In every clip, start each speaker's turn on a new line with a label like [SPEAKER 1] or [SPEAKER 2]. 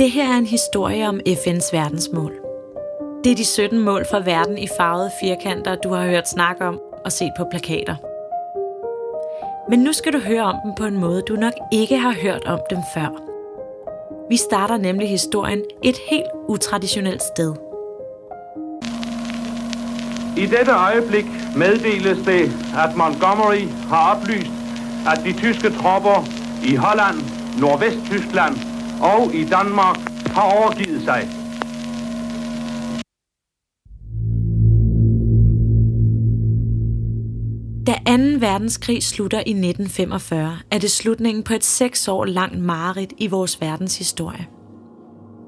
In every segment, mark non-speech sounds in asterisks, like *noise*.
[SPEAKER 1] Det her er en historie om FN's verdensmål. Det er de 17 mål for verden i farvede firkanter, du har hørt snak om og set på plakater. Men nu skal du høre om dem på en måde, du nok ikke har hørt om dem før. Vi starter nemlig historien et helt utraditionelt sted.
[SPEAKER 2] I dette øjeblik meddeles det, at Montgomery har oplyst, at de tyske tropper i Holland, Nordvesttyskland og i Danmark har overgivet sig.
[SPEAKER 1] Da 2. verdenskrig slutter i 1945, er det slutningen på et seks år langt mareridt i vores verdenshistorie.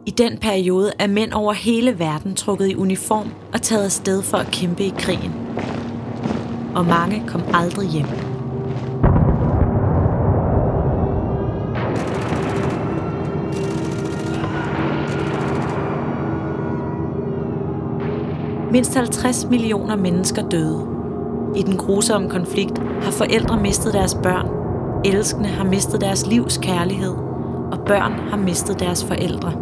[SPEAKER 1] I den periode er mænd over hele verden trukket i uniform og taget afsted for at kæmpe i krigen. Og mange kom aldrig hjem. Mindst 50 millioner mennesker døde. I den grusomme konflikt har forældre mistet deres børn, elskende har mistet deres livs kærlighed, og børn har mistet deres forældre.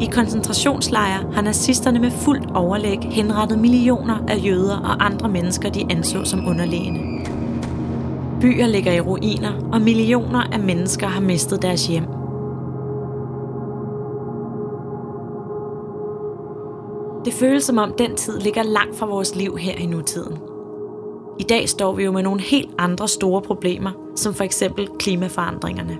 [SPEAKER 1] I koncentrationslejre har nazisterne med fuldt overlæg henrettet millioner af jøder og andre mennesker, de anså som underlegne. Byer ligger i ruiner, og millioner af mennesker har mistet deres hjem. Det føles som om den tid ligger langt fra vores liv her i nutiden. I dag står vi jo med nogle helt andre store problemer, som for eksempel klimaforandringerne.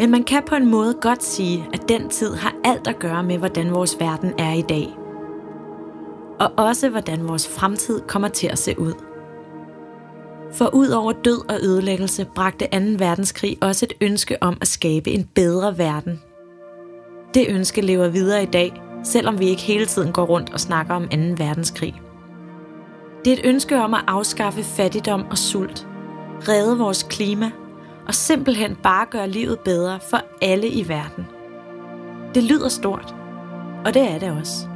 [SPEAKER 1] Men man kan på en måde godt sige, at den tid har alt at gøre med, hvordan vores verden er i dag. Og også hvordan vores fremtid kommer til at se ud. For ud over død og ødelæggelse bragte 2. verdenskrig også et ønske om at skabe en bedre verden. Det ønske lever videre i dag, selvom vi ikke hele tiden går rundt og snakker om 2. verdenskrig. Det er et ønske om at afskaffe fattigdom og sult, redde vores klima og simpelthen bare gøre livet bedre for alle i verden. Det lyder stort, og det er det også.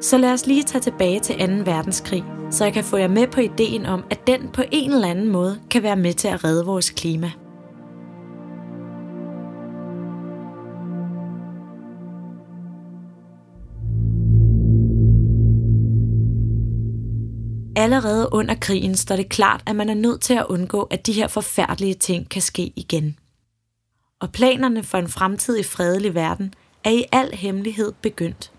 [SPEAKER 1] Så lad os lige tage tilbage til 2. verdenskrig, så jeg kan få jer med på ideen om, at den på en eller anden måde kan være med til at redde vores klima. Allerede under krigen står det klart, at man er nødt til at undgå, at de her forfærdelige ting kan ske igen. Og planerne for en fremtidig fredelig verden er i al hemmelighed begyndt.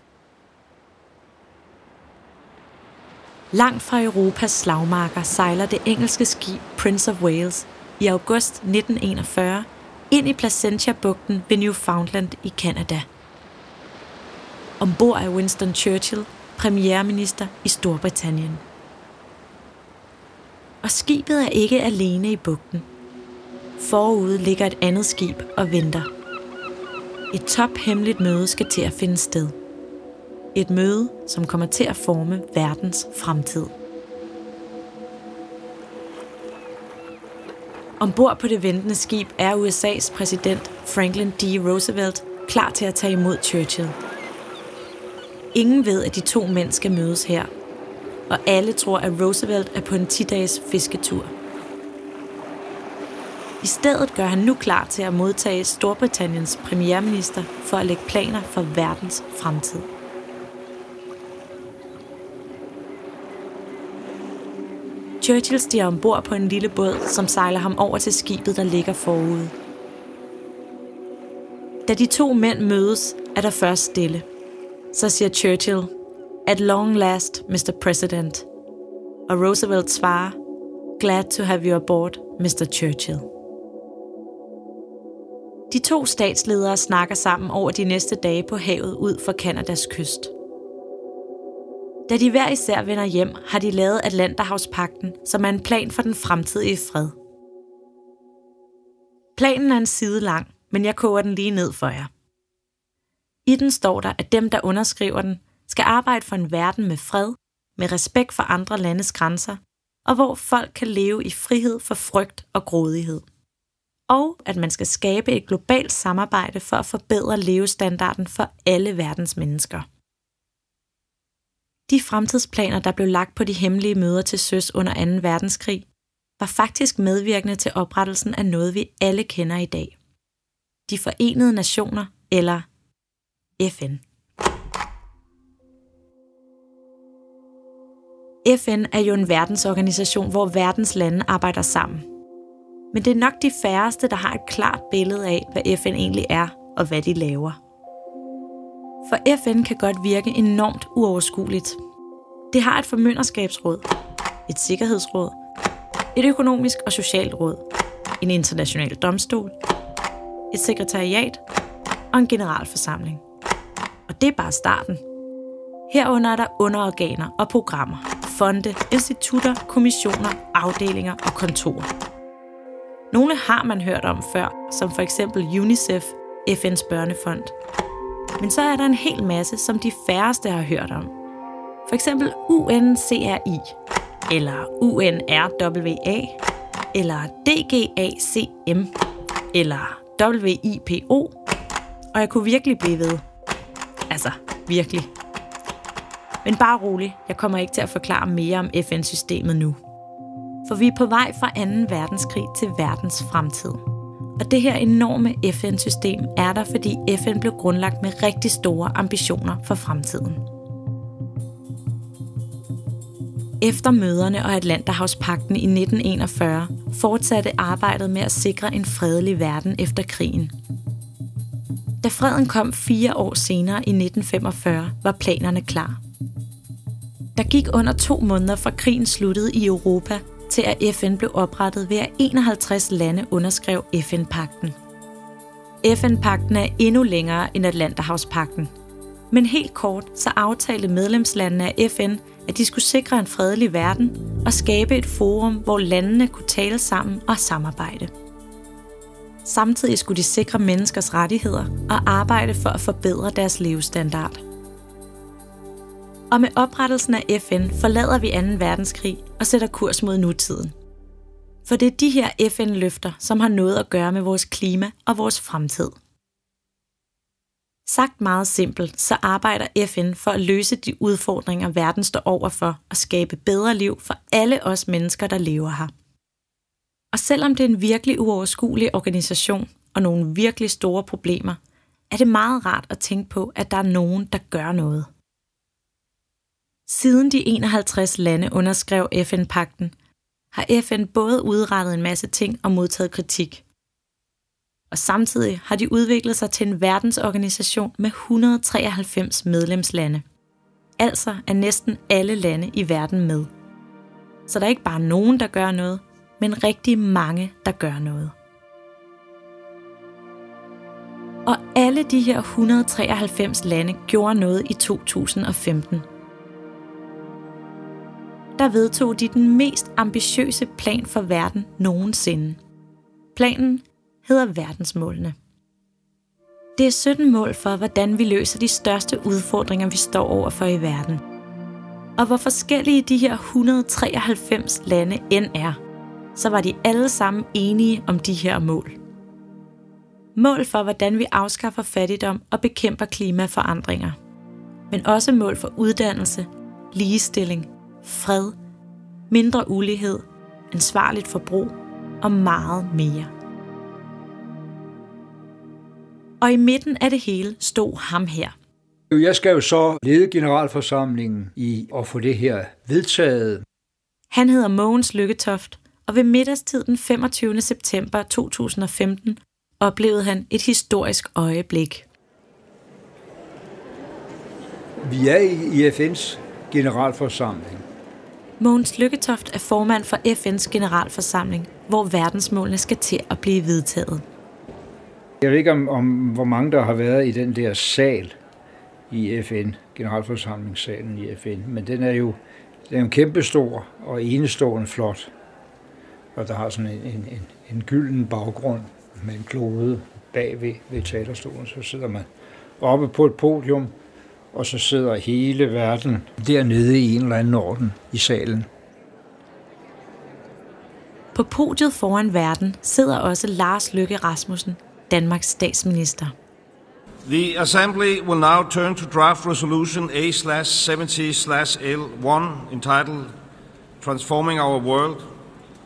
[SPEAKER 1] Langt fra Europas slagmarker sejler det engelske skib Prince of Wales i august 1941 ind i Placentia-bugten ved Newfoundland i Canada. Ombord er Winston Churchill, premierminister i Storbritannien. Og skibet er ikke alene i bugten. Forude ligger et andet skib og venter. Et tophemmeligt møde skal til at finde sted. Et møde, som kommer til at forme verdens fremtid. Ombord på det ventende skib er USA's præsident Franklin D. Roosevelt klar til at tage imod Churchill. Ingen ved, at de to mænd skal mødes her – og alle tror, at Roosevelt er på en 10-dages fisketur. I stedet gør han nu klar til at modtage Storbritanniens premierminister for at lægge planer for verdens fremtid. Churchill stiger ombord på en lille båd, som sejler ham over til skibet, der ligger forude. Da de to mænd mødes, er der først stille. Så siger Churchill, at long last, Mr. President. Og Roosevelt svarer, Glad to have you aboard, Mr. Churchill. De to statsledere snakker sammen over de næste dage på havet ud for Kanadas kyst. Da de hver især vender hjem, har de lavet Atlanterhavspakten, som er en plan for den fremtidige fred. Planen er en side lang, men jeg koger den lige ned for jer. I den står der, at dem, der underskriver den, skal arbejde for en verden med fred, med respekt for andre landes grænser, og hvor folk kan leve i frihed for frygt og grådighed. Og at man skal skabe et globalt samarbejde for at forbedre levestandarden for alle verdens mennesker. De fremtidsplaner, der blev lagt på de hemmelige møder til søs under 2. verdenskrig, var faktisk medvirkende til oprettelsen af noget, vi alle kender i dag. de forenede nationer eller FN. FN er jo en verdensorganisation, hvor verdens lande arbejder sammen. Men det er nok de færreste, der har et klart billede af, hvad FN egentlig er og hvad de laver. For FN kan godt virke enormt uoverskueligt. Det har et formynderskabsråd, et sikkerhedsråd, et økonomisk og socialt råd, en international domstol, et sekretariat og en generalforsamling. Og det er bare starten. Herunder er der underorganer og programmer, fonde, institutter, kommissioner, afdelinger og kontorer. Nogle har man hørt om før, som for eksempel UNICEF, FN's børnefond. Men så er der en hel masse, som de færreste har hørt om. For eksempel UNCRI, eller UNRWA, eller DGACM, eller WIPO, og jeg kunne virkelig blive ved. Altså, virkelig. Men bare rolig, jeg kommer ikke til at forklare mere om FN-systemet nu. For vi er på vej fra 2. verdenskrig til verdens fremtid. Og det her enorme FN-system er der, fordi FN blev grundlagt med rigtig store ambitioner for fremtiden. Efter møderne og Atlanterhavspakten i 1941 fortsatte arbejdet med at sikre en fredelig verden efter krigen. Da freden kom fire år senere i 1945, var planerne klar. Der gik under to måneder fra krigen sluttede i Europa, til at FN blev oprettet ved at 51 lande underskrev FN-pakten. FN-pakten er endnu længere end Atlanterhavspakten. Men helt kort så aftalte medlemslandene af FN, at de skulle sikre en fredelig verden og skabe et forum, hvor landene kunne tale sammen og samarbejde. Samtidig skulle de sikre menneskers rettigheder og arbejde for at forbedre deres levestandard. Og med oprettelsen af FN forlader vi 2. verdenskrig og sætter kurs mod nutiden. For det er de her FN-løfter, som har noget at gøre med vores klima og vores fremtid. Sagt meget simpelt, så arbejder FN for at løse de udfordringer, verden står overfor og skabe bedre liv for alle os mennesker, der lever her. Og selvom det er en virkelig uoverskuelig organisation og nogle virkelig store problemer, er det meget rart at tænke på, at der er nogen, der gør noget. Siden de 51 lande underskrev FN-pakten, har FN både udrettet en masse ting og modtaget kritik. Og samtidig har de udviklet sig til en verdensorganisation med 193 medlemslande. Altså er næsten alle lande i verden med. Så der er ikke bare nogen, der gør noget, men rigtig mange, der gør noget. Og alle de her 193 lande gjorde noget i 2015 der vedtog de den mest ambitiøse plan for verden nogensinde. Planen hedder verdensmålene. Det er 17 mål for, hvordan vi løser de største udfordringer, vi står overfor i verden. Og hvor forskellige de her 193 lande end er, så var de alle sammen enige om de her mål. Mål for, hvordan vi afskaffer fattigdom og bekæmper klimaforandringer. Men også mål for uddannelse, ligestilling, fred, mindre ulighed, ansvarligt forbrug og meget mere. Og i midten af det hele stod ham her.
[SPEAKER 3] Jeg skal jo så lede generalforsamlingen i at få det her vedtaget.
[SPEAKER 1] Han hedder Mogens Lykketoft, og ved middagstid den 25. september 2015 oplevede han et historisk øjeblik.
[SPEAKER 3] Vi er i FN's generalforsamling.
[SPEAKER 1] Mogens Lykketoft er formand for FN's generalforsamling, hvor verdensmålene skal til at blive vedtaget.
[SPEAKER 3] Jeg ved ikke, om, om hvor mange der har været i den der sal i FN, generalforsamlingssalen i FN, men den er jo den er kæmpestor og enestående flot. Og der har sådan en, en, en, en gylden baggrund med en klode bag ved, ved talerstolen. Så sidder man oppe på et podium, og så sidder hele verden dernede i en eller anden orden i salen.
[SPEAKER 1] På podiet foran verden sidder også Lars Løkke Rasmussen, Danmarks statsminister.
[SPEAKER 4] The Assembly will now turn to draft resolution A/70/L1 entitled Transforming Our World: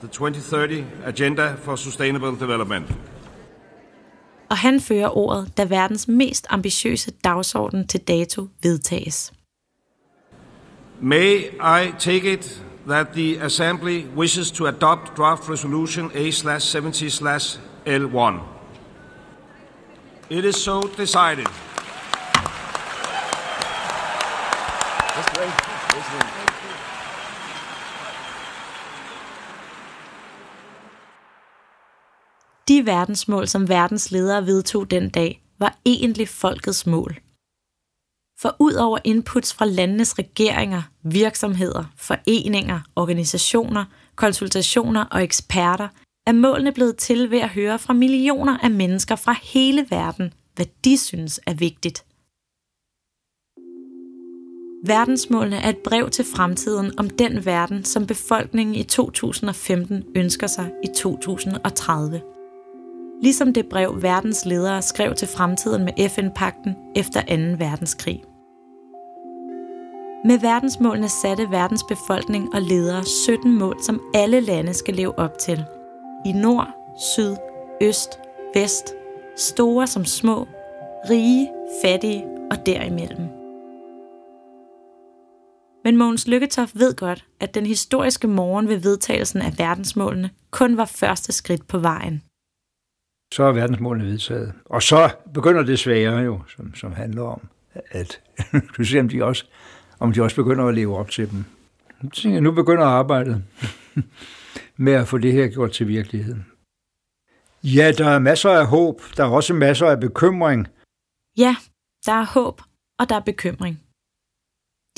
[SPEAKER 4] The 2030 Agenda for Sustainable Development.
[SPEAKER 1] Og han fører ordet, da verdens mest ambitiøse dagsorden til dato vedtages.
[SPEAKER 4] May I take it that the Assembly wishes to adopt draft resolution A/70/L1. It is so decided.
[SPEAKER 1] De verdensmål, som verdens ledere vedtog den dag, var egentlig folkets mål. For ud over inputs fra landenes regeringer, virksomheder, foreninger, organisationer, konsultationer og eksperter, er målene blevet til ved at høre fra millioner af mennesker fra hele verden, hvad de synes er vigtigt. Verdensmålene er et brev til fremtiden om den verden, som befolkningen i 2015 ønsker sig i 2030 ligesom det brev verdens ledere skrev til fremtiden med FN-pakten efter 2. verdenskrig. Med verdensmålene satte verdens befolkning og ledere 17 mål, som alle lande skal leve op til. I nord, syd, øst, vest, store som små, rige, fattige og derimellem. Men Mogens Lykketoft ved godt, at den historiske morgen ved vedtagelsen af verdensmålene kun var første skridt på vejen
[SPEAKER 3] så er verdensmålene vedtaget. Og så begynder det svære jo, som, som handler om, at *laughs* du ser, om de, også, om de også begynder at leve op til dem. Nu tænker jeg, nu begynder arbejdet *laughs* med at få det her gjort til virkelighed. Ja, der er masser af håb. Der er også masser af bekymring.
[SPEAKER 1] Ja, der er håb, og der er bekymring.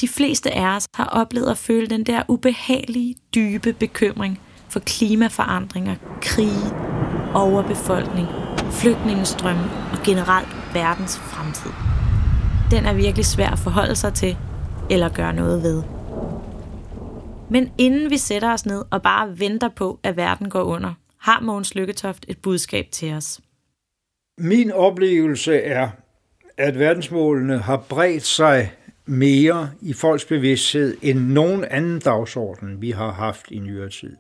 [SPEAKER 1] De fleste af os har oplevet at føle den der ubehagelige, dybe bekymring for klimaforandringer, krige, overbefolkning, flygtningestrømme og generelt verdens fremtid. Den er virkelig svær at forholde sig til eller gøre noget ved. Men inden vi sætter os ned og bare venter på, at verden går under, har Mogens Lykketoft et budskab til os.
[SPEAKER 3] Min oplevelse er, at verdensmålene har bredt sig mere i folks bevidsthed end nogen anden dagsorden, vi har haft i nyere tid.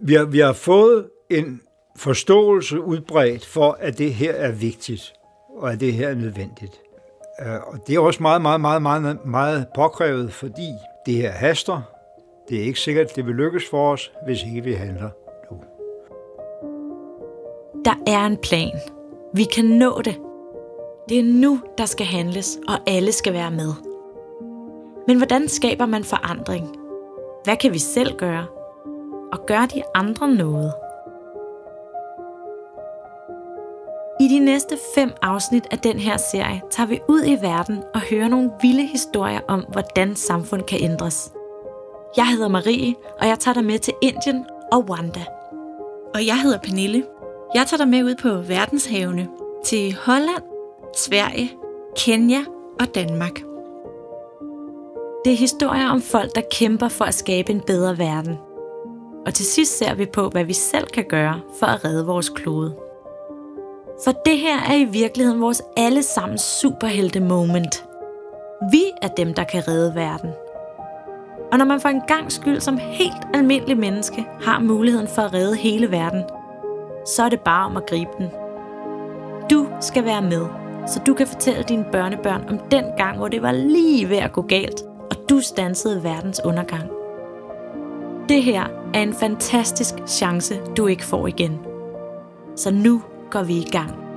[SPEAKER 3] Vi har, vi har fået en forståelse udbredt for, at det her er vigtigt, og at det her er nødvendigt. Øh, og det er også meget, meget, meget, meget, meget påkrævet, fordi det her haster. Det er ikke sikkert, det vil lykkes for os, hvis ikke vi handler nu.
[SPEAKER 1] Der er en plan. Vi kan nå det. Det er nu, der skal handles, og alle skal være med. Men hvordan skaber man forandring? Hvad kan vi selv gøre? Og gør de andre noget? I de næste fem afsnit af den her serie tager vi ud i verden og hører nogle vilde historier om, hvordan samfund kan ændres. Jeg hedder Marie, og jeg tager dig med til Indien og Rwanda.
[SPEAKER 5] Og jeg hedder Pernille. Jeg tager dig med ud på verdenshavene til Holland, Sverige, Kenya og Danmark.
[SPEAKER 1] Det er historier om folk, der kæmper for at skabe en bedre verden. Og til sidst ser vi på, hvad vi selv kan gøre for at redde vores klode. For det her er i virkeligheden vores allesammens superhelte moment. Vi er dem, der kan redde verden. Og når man for en gang skyld som helt almindelig menneske har muligheden for at redde hele verden, så er det bare om at gribe den. Du skal være med, så du kan fortælle dine børnebørn om den gang, hvor det var lige ved at gå galt, og du stansede verdens undergang. Det her er en fantastisk chance, du ikke får igen. Så nu går vi i gang.